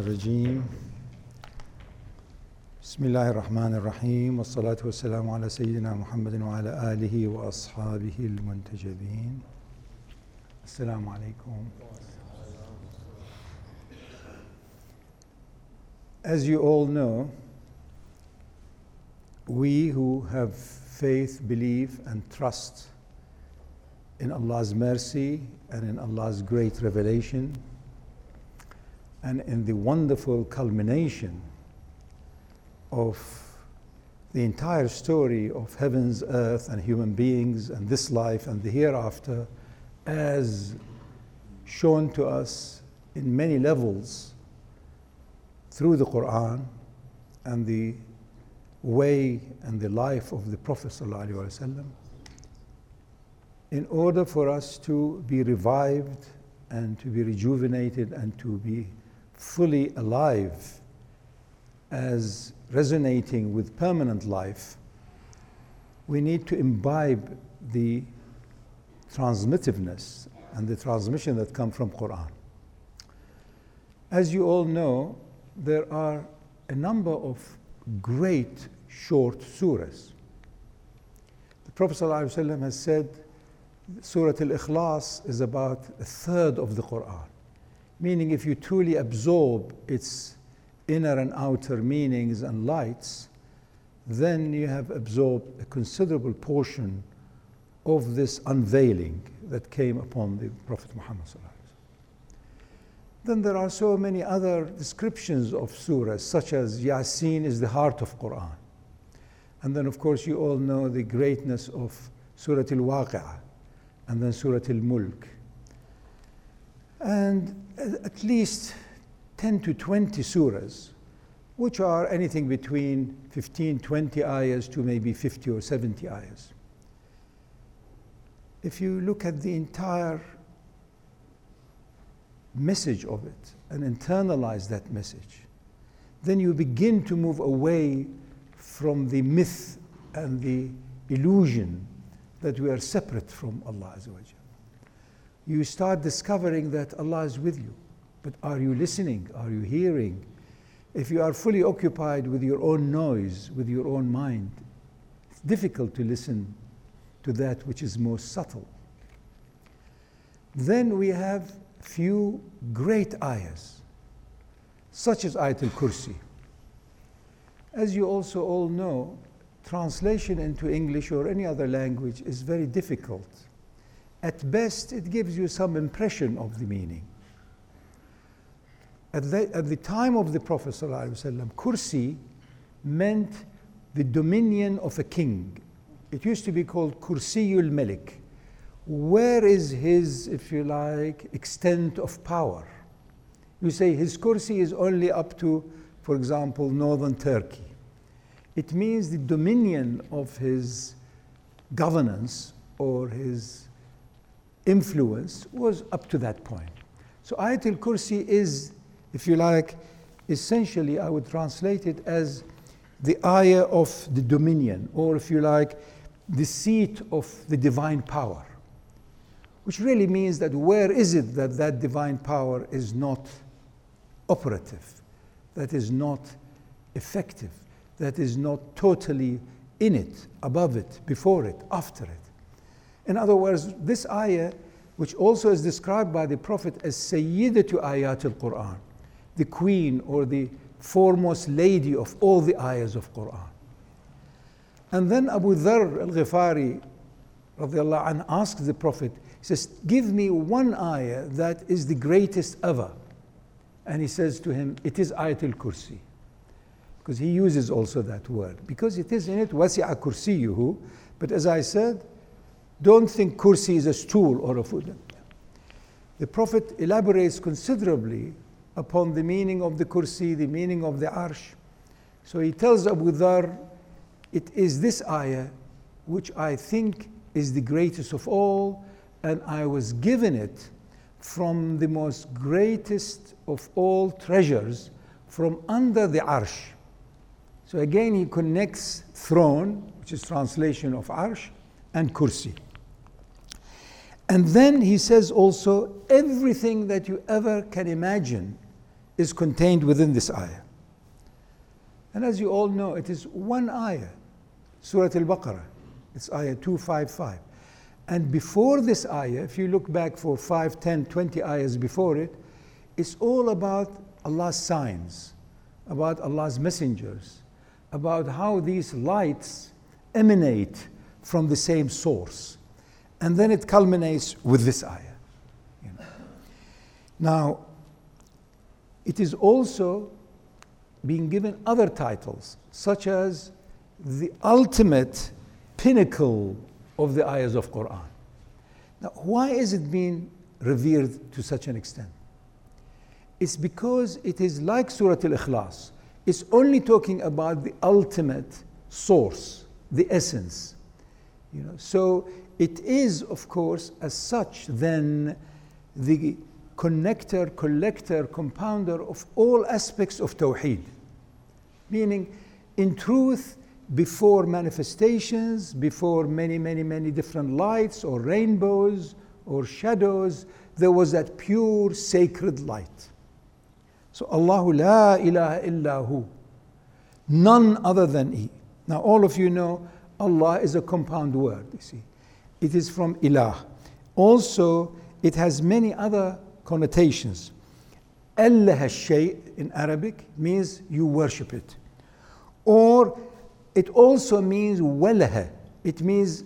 الرجيم بسم الله الرحمن الرحيم والصلاة والسلام على سيدنا محمد وعلى آله وأصحابه المنتجبين السلام عليكم As you all know, we who have faith, believe, and trust in Allah's mercy and in Allah's great revelation and in the wonderful culmination of the entire story of heavens, earth, and human beings, and this life and the hereafter, as shown to us in many levels through the Quran and the way and the life of the Prophet. ﷺ, in order for us to be revived and to be rejuvenated and to be fully alive as resonating with permanent life, we need to imbibe the transmitiveness and the transmission that come from Quran. As you all know, there are a number of great short surahs. The Prophet ﷺ has said Surah Al-Ikhlas is about a third of the Quran meaning if you truly absorb its inner and outer meanings and lights, then you have absorbed a considerable portion of this unveiling that came upon the Prophet Muhammad. Then there are so many other descriptions of surahs, such as Yasin is the heart of Quran. And then, of course, you all know the greatness of Surah Al Waqi'ah and then Surah Al Mulk and uh, at least 10 to 20 surahs, which are anything between 15, 20 ayahs to maybe 50 or 70 ayahs. If you look at the entire message of it and internalize that message, then you begin to move away from the myth and the illusion that we are separate from Allah Azawajal you start discovering that Allah is with you. But are you listening? Are you hearing? If you are fully occupied with your own noise, with your own mind, it's difficult to listen to that which is most subtle. Then we have few great ayahs, such as Ayatul Kursi. As you also all know, translation into English or any other language is very difficult at best, it gives you some impression of the meaning. At the, at the time of the Prophet, ﷺ, kursi meant the dominion of a king. It used to be called kursiyul malik. Where is his, if you like, extent of power? You say his kursi is only up to, for example, northern Turkey. It means the dominion of his governance or his influence was up to that point. So Ayatul Kursi is, if you like, essentially I would translate it as the ayah of the dominion, or if you like, the seat of the divine power. Which really means that where is it that that divine power is not operative, that is not effective, that is not totally in it, above it, before it, after it. In other words, this ayah, which also is described by the Prophet as Sayyidatu Ayat al Quran, the queen or the foremost lady of all the ayahs of Quran. And then Abu Dharr al Ghifari anh, asked the Prophet, he says, Give me one ayah that is the greatest ever. And he says to him, It is Ayat al Kursi. Because he uses also that word. Because it is in it, Wasi'a Kursiyuhu. But as I said, don't think kursi is a stool or a foot. The Prophet elaborates considerably upon the meaning of the kursi, the meaning of the arsh. So he tells Abu Dhar, it is this ayah which I think is the greatest of all, and I was given it from the most greatest of all treasures from under the arsh. So again, he connects throne, which is translation of arsh, and kursi. And then he says also, everything that you ever can imagine is contained within this ayah. And as you all know, it is one ayah, Surah Al Baqarah. It's ayah 255. And before this ayah, if you look back for 5, 10, 20 ayahs before it, it's all about Allah's signs, about Allah's messengers, about how these lights emanate from the same source. And then it culminates with this ayah. You know. Now, it is also being given other titles, such as the ultimate pinnacle of the ayahs of Quran. Now, why is it being revered to such an extent? It's because it is like Surah Al-Ikhlas. It's only talking about the ultimate source, the essence. You know, so it is, of course, as such, then the connector, collector, compounder of all aspects of Tawheed. Meaning, in truth, before manifestations, before many, many, many different lights or rainbows or shadows, there was that pure sacred light. So Allahu la ilaha illahu, none other than He. Now all of you know Allah is a compound word, you see. It is from ilah. Also, it has many other connotations. Allah shay in Arabic means you worship it. Or it also means walaha. It means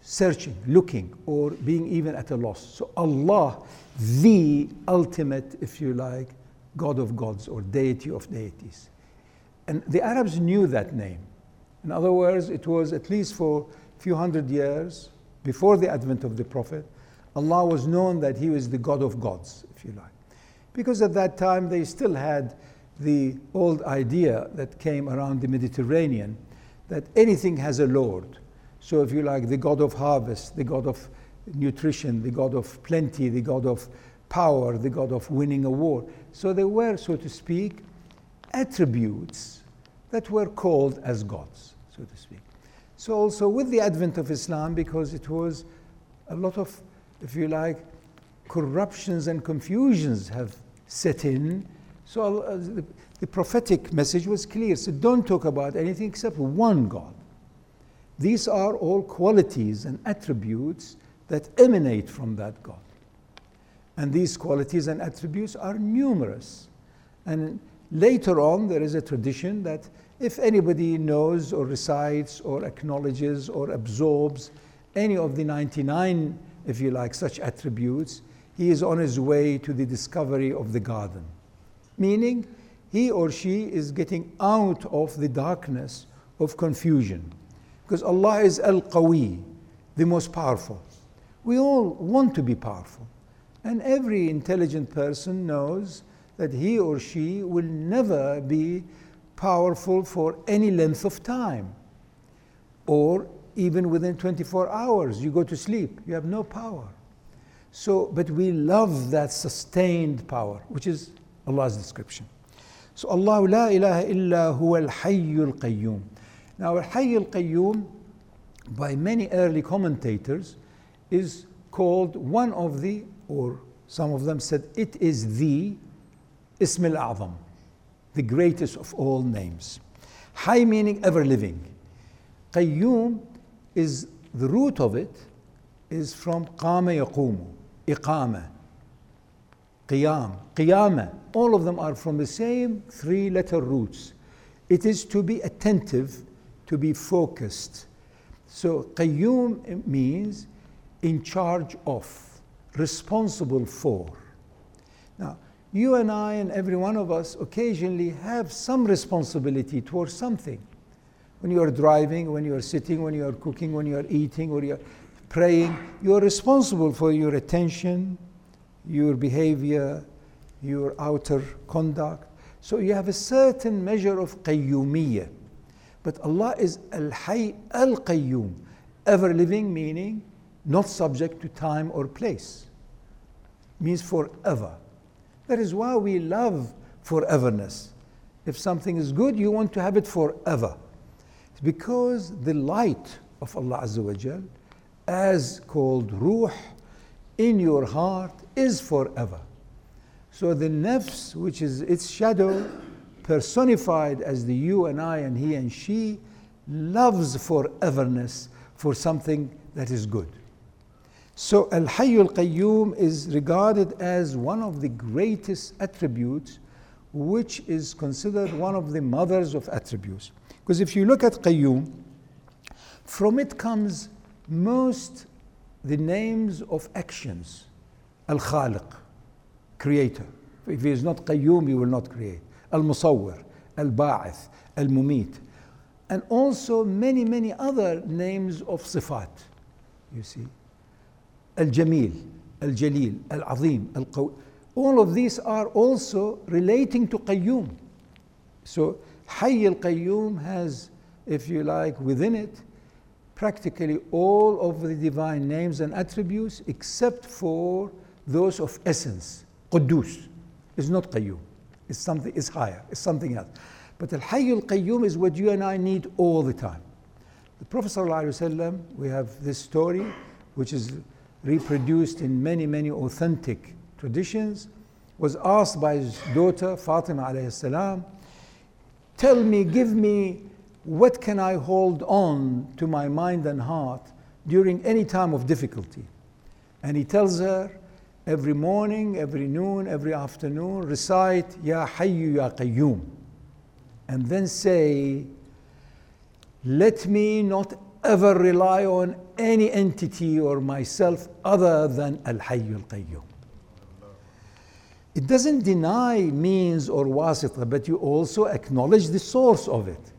searching, looking, or being even at a loss. So Allah, the ultimate, if you like, God of gods or deity of deities. And the Arabs knew that name. In other words, it was at least for a few hundred years before the advent of the Prophet, Allah was known that He was the God of gods, if you like. Because at that time they still had the old idea that came around the Mediterranean that anything has a Lord. So, if you like, the God of harvest, the God of nutrition, the God of plenty, the God of power, the God of winning a war. So, there were, so to speak, attributes that were called as gods, so to speak. So, also with the advent of Islam, because it was a lot of, if you like, corruptions and confusions have set in so uh, the, the prophetic message was clear. So don't talk about anything except one God. These are all qualities and attributes that emanate from that God. And these qualities and attributes are numerous. And later on, there is a tradition that if anybody knows or recites or acknowledges or absorbs any of the 99, if you like, such attributes, he is on his way to the discovery of the garden meaning he or she is getting out of the darkness of confusion. Because Allah is Al Qawi, the most powerful. We all want to be powerful. And every intelligent person knows that he or she will never be powerful for any length of time. Or even within 24 hours, you go to sleep, you have no power. So, but we love that sustained power, which is Allah's description. So Allah la ilaha illa huwa al-hayyul qayyum. Now al-hayy al-qayyum by many early commentators is called one of the or some of them said it is the ism al-a'zam, the greatest of all names. Hayy meaning ever living. Qayyum is the root of it is from qama yaqumu, iqama, qiyam, qiyamah, all of them are from the same three letter roots. It is to be attentive, to be focused. So qayyum means in charge of, responsible for. You and I and every one of us occasionally have some responsibility towards something. When you are driving, when you are sitting, when you are cooking, when you are eating, or you are praying, you are responsible for your attention, your behavior, your outer conduct. So you have a certain measure of qayyumiyyah. But Allah is Al Hayy Al Qayyum, ever living, meaning not subject to time or place, means forever. That is why we love foreverness. If something is good, you want to have it forever. It's because the light of Allah Azza wa Jal, as called Ruh, in your heart is forever. So the nafs, which is its shadow, personified as the you and I and he and she, loves foreverness for something that is good. So Al Hayyul Qayyum is regarded as one of the greatest attributes, which is considered one of the mothers of attributes. Because if you look at Qayyum, from it comes most the names of actions. Al Khaliq, creator. If he is not Qayyum, he will not create. Al Musawwir, Al Ba'ith, Al Mumit. And also many, many other names of Sifat, you see. Al Azim, Al Qaw. All of these are also relating to Qayyum. So Hayy Qayyum has, if you like, within it practically all of the divine names and attributes except for those of essence. Quddus is not Qayyum. It's something, it's higher, it's something else. But al Qayyum is what you and I need all the time. The Prophet ﷺ, we have this story which is reproduced in many, many authentic traditions, was asked by his daughter Fatima alayhi salam, tell me, give me, what can I hold on to my mind and heart during any time of difficulty? And he tells her, every morning, every noon, every afternoon, recite Ya Hayyu Ya Qayyum. And then say, let me not ever rely on any entity or myself other than Al Hayy Al Qayyum. It doesn't deny means or wasita, but you also acknowledge the source of it.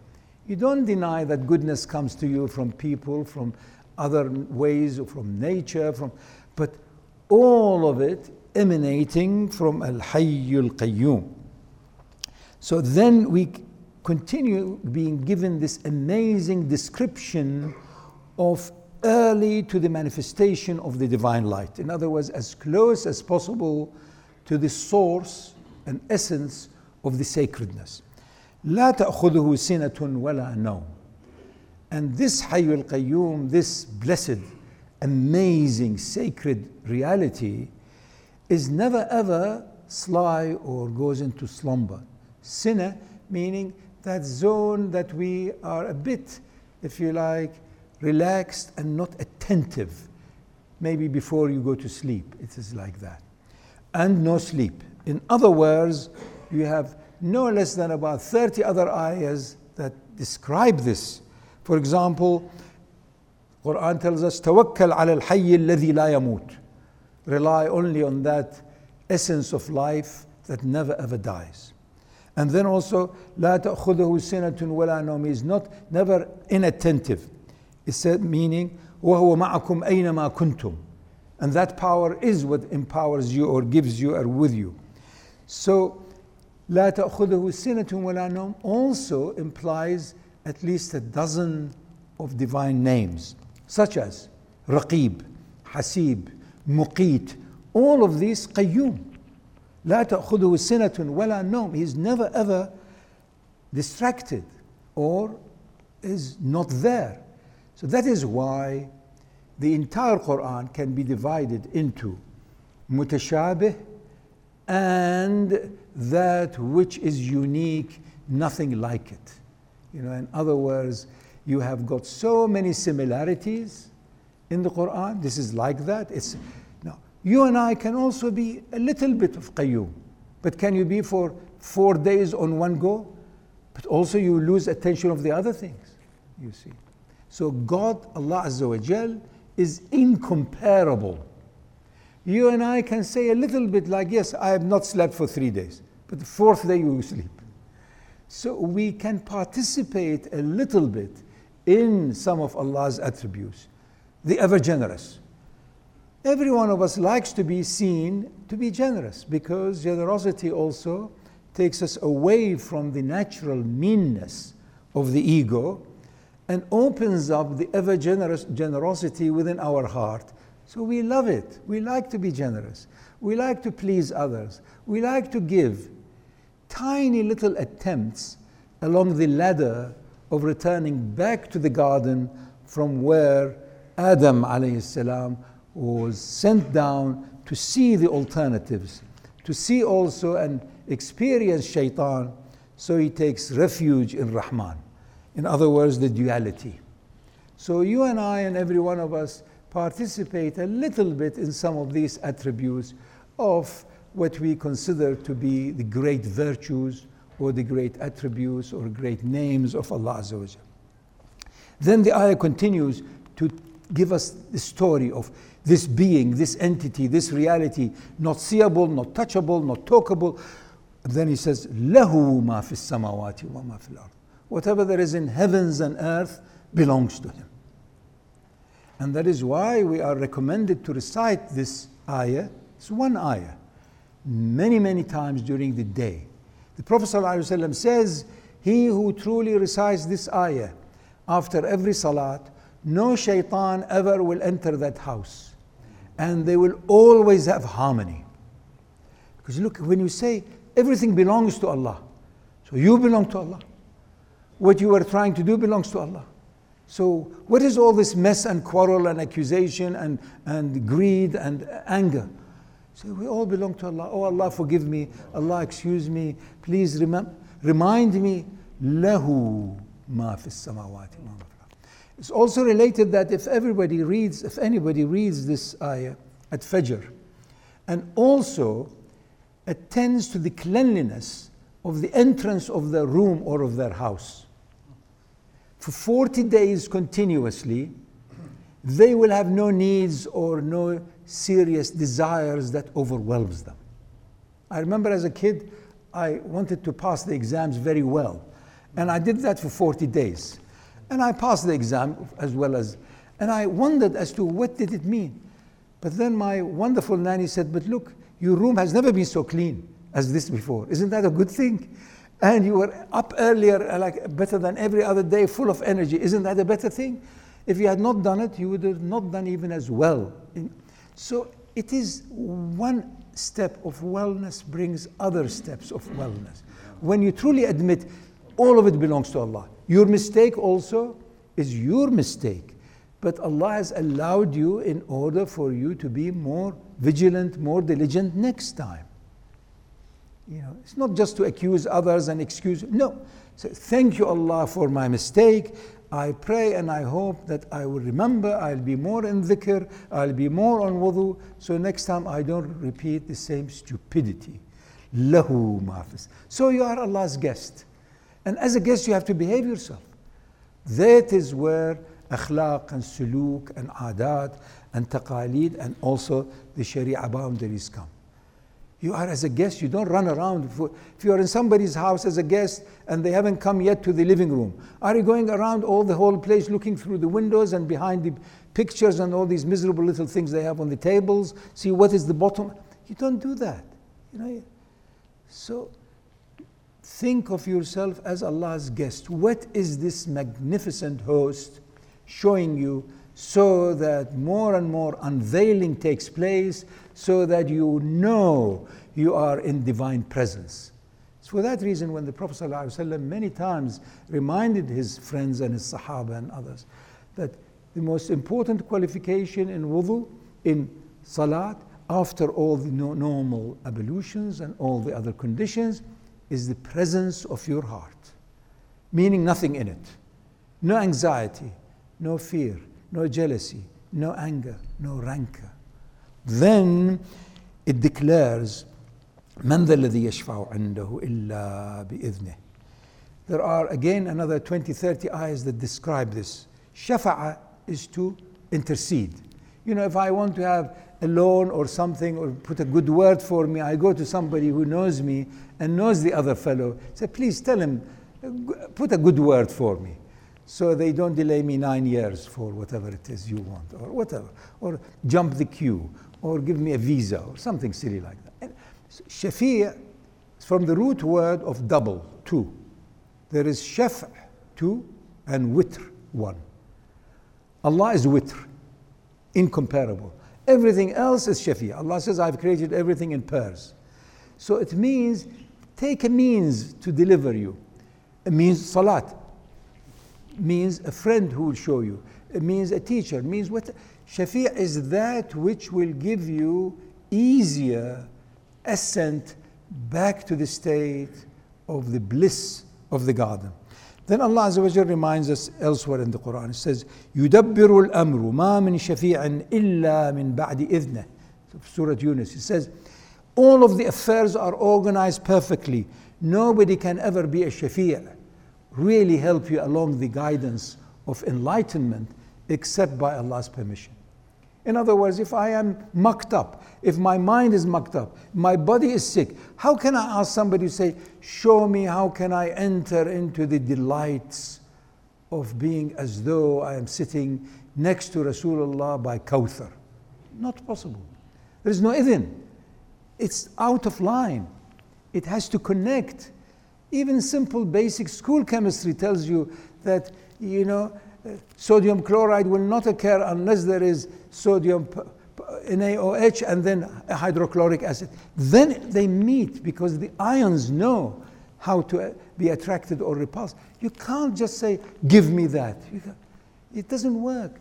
You don't deny that goodness comes to you from people, from other ways, from nature, from, but all of it emanating from Al Hayyul Qayyum. So then we continue being given this amazing description of early to the manifestation of the divine light. In other words, as close as possible to the source and essence of the sacredness. لا تأخذه سنة ولا نوم. And this Hayyul Qayyum, this blessed, amazing, sacred reality, is never ever sly or goes into slumber. Sinah meaning that zone that we are a bit, if you like, relaxed and not attentive. Maybe before you go to sleep, it is like that. And no sleep. In other words, you have no less than about 30 other ayahs that describe this. For example, Quran tells us, "Tawakkal al hayy alladhi la yamut." Rely only on that essence of life that never ever dies. And then also, لا تأخذه سنة ولا نوم is not never inattentive. It said meaning, وهو معكم أينما كنتم. And that power is what empowers you or gives you or with you. So, لا تأخذه سنة ولا نوم also implies at least a dozen of divine names, such as Raqib, Hasib, Muqit, all of these Qayyum. لا تأخذه سنة ولا نوم. He's never ever distracted or is not there. So that is why the entire Quran can be divided into mutashabih and that which is unique, nothing like it. You know, in other words, you have got so many similarities in the Quran. This is like that. It's you and I can also be a little bit of qayyum, but can you be for four days on one go? But also you lose attention of the other things, you see. So God, Allah Azza wa Jal, is incomparable. You and I can say a little bit like, yes, I have not slept for three days, but the fourth day you sleep. So we can participate a little bit in some of Allah's attributes. The ever generous, Every one of us likes to be seen to be generous because generosity also takes us away from the natural meanness of the ego and opens up the ever generous generosity within our heart. So we love it. We like to be generous. We like to please others. We like to give. Tiny little attempts along the ladder of returning back to the garden from where Adam alayhi salam was sent down to see the alternatives, to see also and experience shaitan, so he takes refuge in Rahman. In other words, the duality. So you and I and every one of us participate a little bit in some of these attributes of what we consider to be the great virtues or the great attributes or great names of Allah. Then the ayah continues to give us the story of this being, this entity, this reality, not seeable, not touchable, not talkable. And then he says, Lahu ma fi samawati wa ma fil ard. Whatever there is in heavens and earth belongs to him. And that is why we are recommended to recite this ayah. It's one ayah. Many, many times during the day. The Prophet ﷺ says, He who truly recites this ayah after every salat, no shaitan ever will enter that house. And they will always have harmony. Because look, when you say everything belongs to Allah, so you belong to Allah. What you are trying to do belongs to Allah. So, what is all this mess and quarrel and accusation and, and greed and anger? So, we all belong to Allah. Oh, Allah, forgive me. Allah, excuse me. Please remind me. Lahu ma fi samawati It's also related that if everybody reads, if anybody reads this ayah at Fajr, and also attends to the cleanliness of the entrance of their room or of their house for 40 days continuously, they will have no needs or no serious desires that overwhelms them. I remember as a kid, I wanted to pass the exams very well. And I did that for 40 days. And I passed the exam as well as, and I wondered as to what did it mean. But then my wonderful nanny said, but look, your room has never been so clean as this before. Isn't that a good thing? and you were up earlier, uh, like better than every other day, full of energy. Isn't that a better thing? If you had not done it, you would have not done even as well. So it is one step of wellness brings other steps of wellness. When you truly admit all of it belongs to Allah, your mistake also is your mistake. But Allah has allowed you in order for you to be more vigilant, more diligent next time. You know, it's not just to accuse others and excuse. No. So thank you, Allah, for my mistake. I pray and I hope that I will remember, I'll be more in dhikr, I'll be more on wudu, so next time I don't repeat the same stupidity. Lahu mafis. So you are Allah's guest. And as a guest, you have to behave yourself. That is where akhlaq and suluk and adat and taqalid and also the sharia boundaries come. You are as a guest, you don't run around. If you are in somebody's house as a guest and they haven't come yet to the living room, are you going around all the whole place looking through the windows and behind the pictures and all these miserable little things they have on the tables? See what is the bottom? You don't do that. You know? So think of yourself as Allah's guest. What is this magnificent host showing you so that more and more unveiling takes place so that you know you are in divine presence. It's for that reason when the Prophet ﷺ many times reminded his friends and his Sahaba and others that the most important qualification in wudu, in salat, after all the normal ablutions and all the other conditions, is the presence of your heart, meaning nothing in it. No anxiety, no fear, no jealousy, no anger, no rancor. Then it declares من ذا الذي يشفع عنده إلا بإذنه There are again another 20, 30 ayahs that describe this. Shafa'a is to intercede. You know, if I want to have a loan or something or put a good word for me, I go to somebody who knows me and knows the other fellow. Say, please tell him, put a good word for me so they don't delay me nine years for whatever it is you want or whatever or jump the queue or give me a visa or something silly like that. Shafi' is from the root word of double, two. There is shaf' two and witr, one. Allah is witr, incomparable. Everything else is shafi'. Allah says, I've created everything in pairs. So it means take a means to deliver you. It means salat. Means a friend who will show you. It means a teacher. It means what Shafi' is that which will give you easier ascent back to the state of the bliss of the garden. Then Allah Azza wa reminds us elsewhere in the Quran. It says, يُدَبِّرُ الْأَمْرُ مَا مِن شَفِيعٍ إِلَّا مِن بَعْدِ إِذْنِهِ Surah Yunus. It says, all of the affairs are organized perfectly. Nobody can ever be a shafi' really help you along the guidance of enlightenment except by Allah's permission. In other words, if I am mucked up, if my mind is mucked up, my body is sick, how can I ask somebody to say, Show me how can I enter into the delights of being as though I am sitting next to Rasulullah by Kawthar? Not possible. There is no idhn. It's out of line. It has to connect. Even simple basic school chemistry tells you that, you know, sodium chloride will not occur unless there is sodium NaOH and then hydrochloric acid. Then they meet because the ions know how to uh, be attracted or repulsed. You can't just say, give me that. it doesn't work.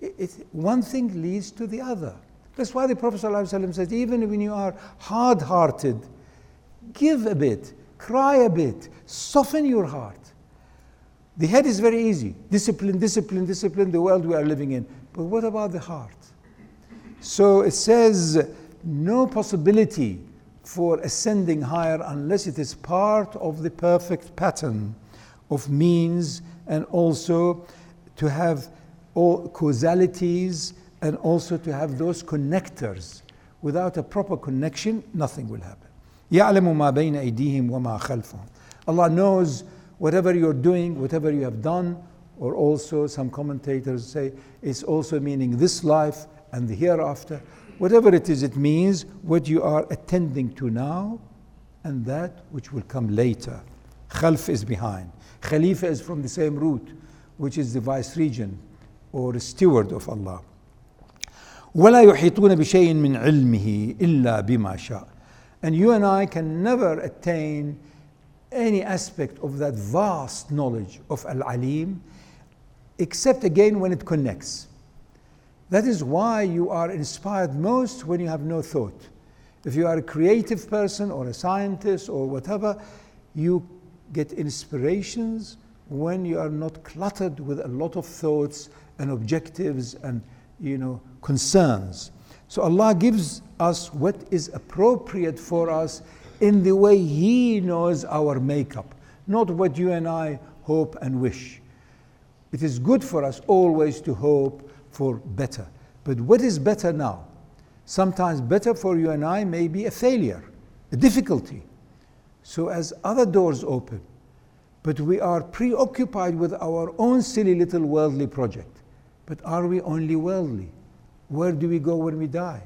It, it, one thing leads to the other. That's why the Prophet ﷺ said, even when you are hard hearted, give a bit, cry a bit, soften your heart. The head is very easy discipline, discipline, discipline, the world we are living in. But what about the heart? So it says, no possibility for ascending higher unless it is part of the perfect pattern of means and also to have all causalities and also to have those connectors. Without a proper connection, nothing will happen. يعلم ما بين أيديهم وما خلفهم. Allah knows whatever you're doing, whatever you have done, or also some commentators say it's also meaning this life and the hereafter. Whatever it is, it means what you are attending to now and that which will come later. Khalf is behind. Khalifa is from the same root, which is the vice regent or steward of Allah. ولا يحيطون بشيء من علمه إلا بما شاء. And you and I can never attain any aspect of that vast knowledge of Al Alim, except again when it connects. That is why you are inspired most when you have no thought. If you are a creative person or a scientist or whatever, you get inspirations when you are not cluttered with a lot of thoughts and objectives and you know concerns. So Allah gives us what is appropriate for us in the way He knows our makeup, not what you and I hope and wish. It is good for us always to hope for better. But what is better now? Sometimes better for you and I may be a failure, a difficulty. So, as other doors open, but we are preoccupied with our own silly little worldly project. But are we only worldly? Where do we go when we die?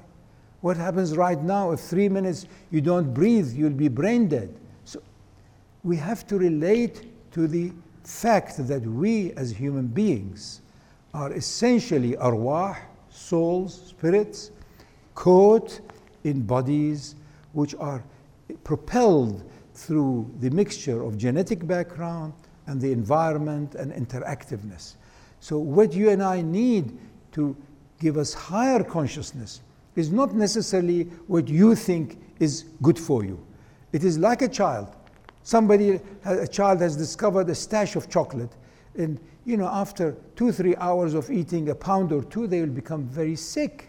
What happens right now? If three minutes you don't breathe, you'll be brain dead. So we have to relate to the fact that we as human beings are essentially arwah, souls, spirits, caught in bodies which are propelled through the mixture of genetic background and the environment and interactiveness. So, what you and I need to give us higher consciousness is not necessarily what you think is good for you. It is like a child. Somebody, a child has discovered a stash of chocolate, and you know, after two, three hours of eating a pound or two, they will become very sick.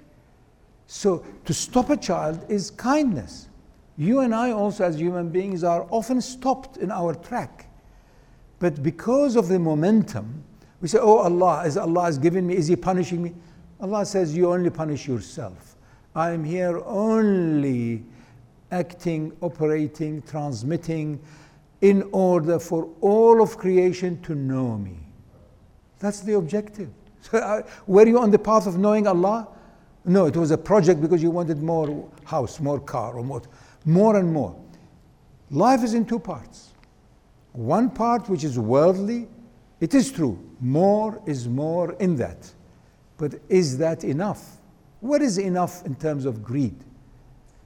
So, to stop a child is kindness. You and I, also, as human beings, are often stopped in our track. But because of the momentum, we say, Oh, Allah, is Allah has given me, is He punishing me? Allah says, You only punish yourself. I am here only acting, operating, transmitting in order for all of creation to know me. That's the objective. So, uh, were you on the path of knowing Allah? No, it was a project because you wanted more house, more car, or more, more and more. Life is in two parts. One part which is worldly, it is true, more is more in that. But is that enough? What is enough in terms of greed?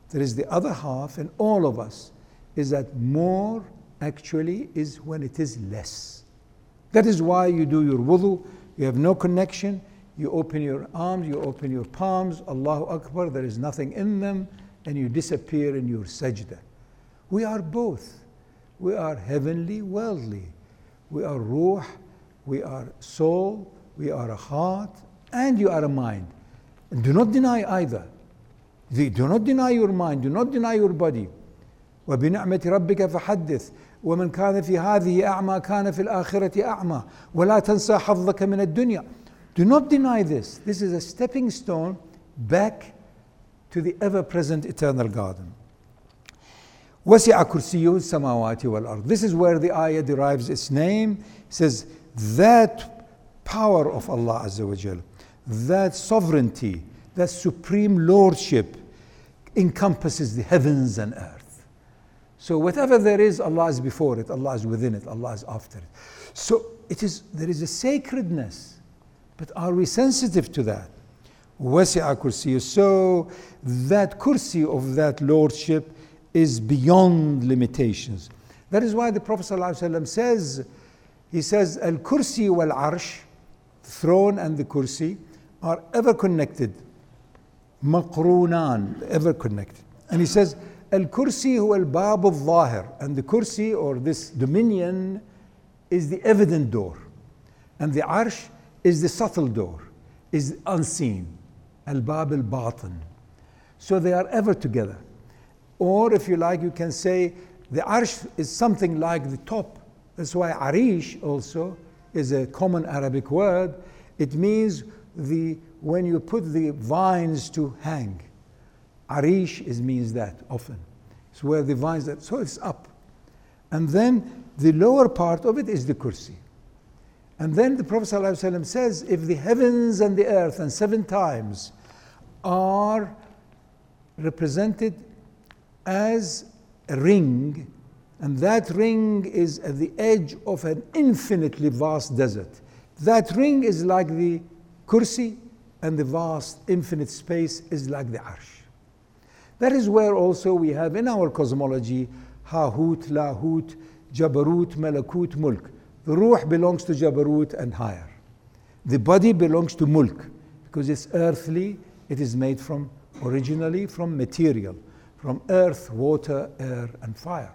There is the other half, and all of us, is that more actually is when it is less. That is why you do your wudu, you have no connection, you open your arms, you open your palms, Allahu Akbar, there is nothing in them, and you disappear in your sajda. We are both. We are heavenly, worldly We are ruh, we are soul, we are a heart, and you are a mind. And do not deny either. Do not deny your mind, do not deny your body. وبنعمة ربك فحدث ومن كان في هذه أعمى كان في الآخرة أعمى ولا تنسى حظك من الدنيا Do not deny this. This is a stepping stone back to the ever present eternal garden. وسع كرسيه السماوات والأرض. This is where the ayah derives its name. It says that power of Allah Azza wa Jal, that sovereignty, that supreme lordship encompasses the heavens and earth. So whatever there is, Allah is before it, Allah is within it, Allah is after it. So it is there is a sacredness, but are we sensitive to that? وسع كرسيه. So that kursi of that lordship is beyond limitations. That is why the Prophet ﷺ says, he says, Al kursi wal arsh, throne and the kursi, are ever connected. Maqrunan, ever connected. And he says, Al kursi huwa al bab al zahir. And the kursi or this dominion is the evident door. And the arsh is the subtle door, is unseen. Al bab al batin. So they are ever together. Or if you like, you can say the arsh is something like the top. That's why arish also is a common Arabic word. It means the when you put the vines to hang. Arish is means that often. It's where the vines that so it's up. And then the lower part of it is the kursi. And then the Prophet ﷺ says, if the heavens and the earth and seven times are represented as a ring, and that ring is at the edge of an infinitely vast desert. That ring is like the kursi, and the vast infinite space is like the arsh. That is where also we have in our cosmology Hahut, Lahut, Jabarut, Malakut, Mulk. The Ruh belongs to Jabarut and higher. The body belongs to Mulk because it's earthly, it is made from originally from material from earth, water, air, and fire.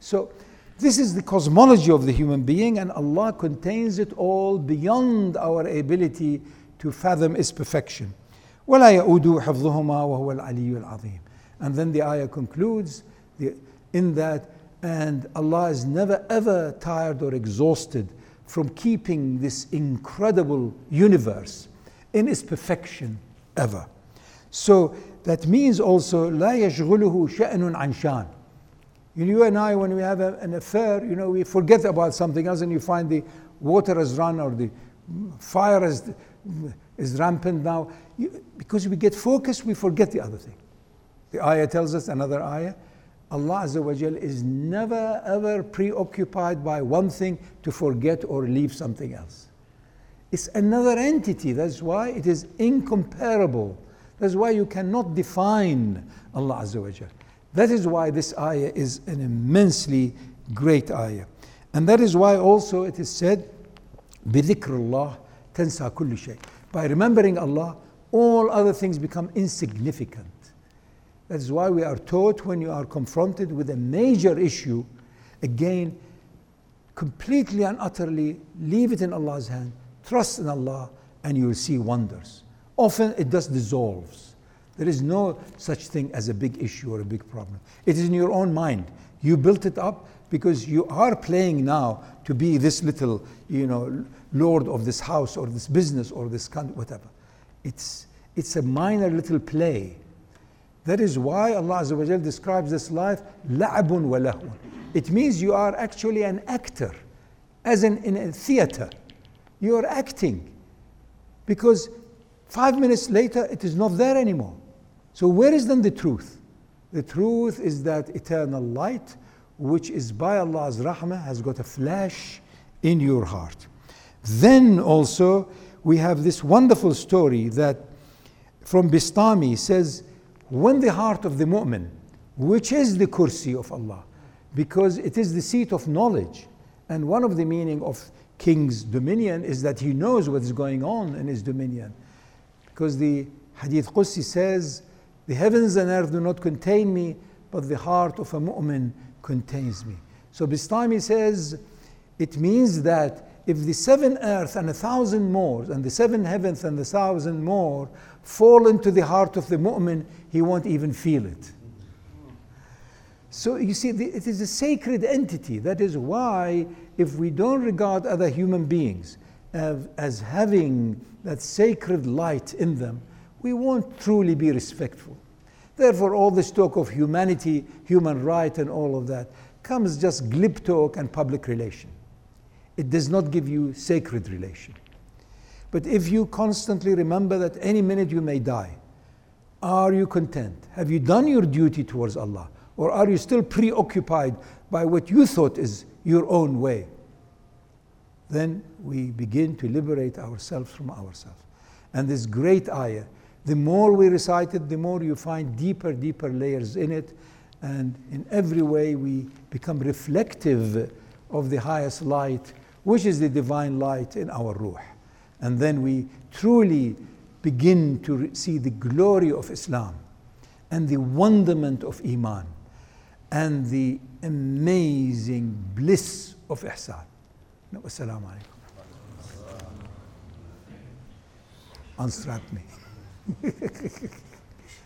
So, this is the cosmology of the human being, and Allah contains it all beyond our ability to fathom its perfection. ولا يؤود حفظهما وهو العلي العظيم. And then the ayah concludes the, in that, and Allah is never ever tired or exhausted from keeping this incredible universe in its perfection ever. So that means also لا يشغله شأن عن شان. You and I, when we have a, an affair, you know, we forget about something else and you find the water has run or the fire is, is rampant now. You, because we get focused, we forget the other thing. The ayah tells us, another ayah, Allah Azza wa Jal is never ever preoccupied by one thing to forget or leave something else. It's another entity. That's why it is incomparable that's why you cannot define Allah Azza wa Jal. That is why this ayah is an immensely great ayah. And that is why also it is said, بِذِكْرِ اللَّهِ تَنْسَى كُلُّ شَيْء By remembering Allah, all other things become insignificant. That is why we are taught when you are confronted with a major issue, again, completely and utterly leave it in Allah's hand, trust in Allah, and you will see wonders often it just dissolves. There is no such thing as a big issue or a big problem. It is in your own mind. You built it up because you are playing now to be this little, you know, lord of this house or this business or this country, whatever. It's, it's a minor little play. That is why Allah Azza describes this life la'abun wa lahun. It means you are actually an actor, as in, in a theater. You are acting because Five minutes later, it is not there anymore. So, where is then the truth? The truth is that eternal light, which is by Allah's rahmah, has got a flash in your heart. Then also, we have this wonderful story that from Bistami says, when the heart of the mu'min, which is the kursi of Allah, because it is the seat of knowledge, and one of the meaning of king's dominion is that he knows what is going on in his dominion. Because the Hadith Qudsi says, The heavens and earth do not contain me, but the heart of a mu'min contains me. So Bistami says, it means that if the seven earth and a thousand more, and the seven heavens and the thousand more fall into the heart of the mu'min, he won't even feel it. So you see, it is a sacred entity. That is why, if we don't regard other human beings as, as having that sacred light in them, we won't truly be respectful. Therefore, all this talk of humanity, human right, and all of that comes just glib talk and public relation. It does not give you sacred relation. But if you constantly remember that any minute you may die, are you content? Have you done your duty towards Allah? Or are you still preoccupied by what you thought is your own way? Then we begin to liberate ourselves from ourselves. And this great ayah, the more we recite it, the more you find deeper, deeper layers in it. And in every way, we become reflective of the highest light, which is the divine light in our ruh. And then we truly begin to see the glory of Islam and the wonderment of Iman and the amazing bliss of Ihsan. والسلام عليكم. Unstrap me.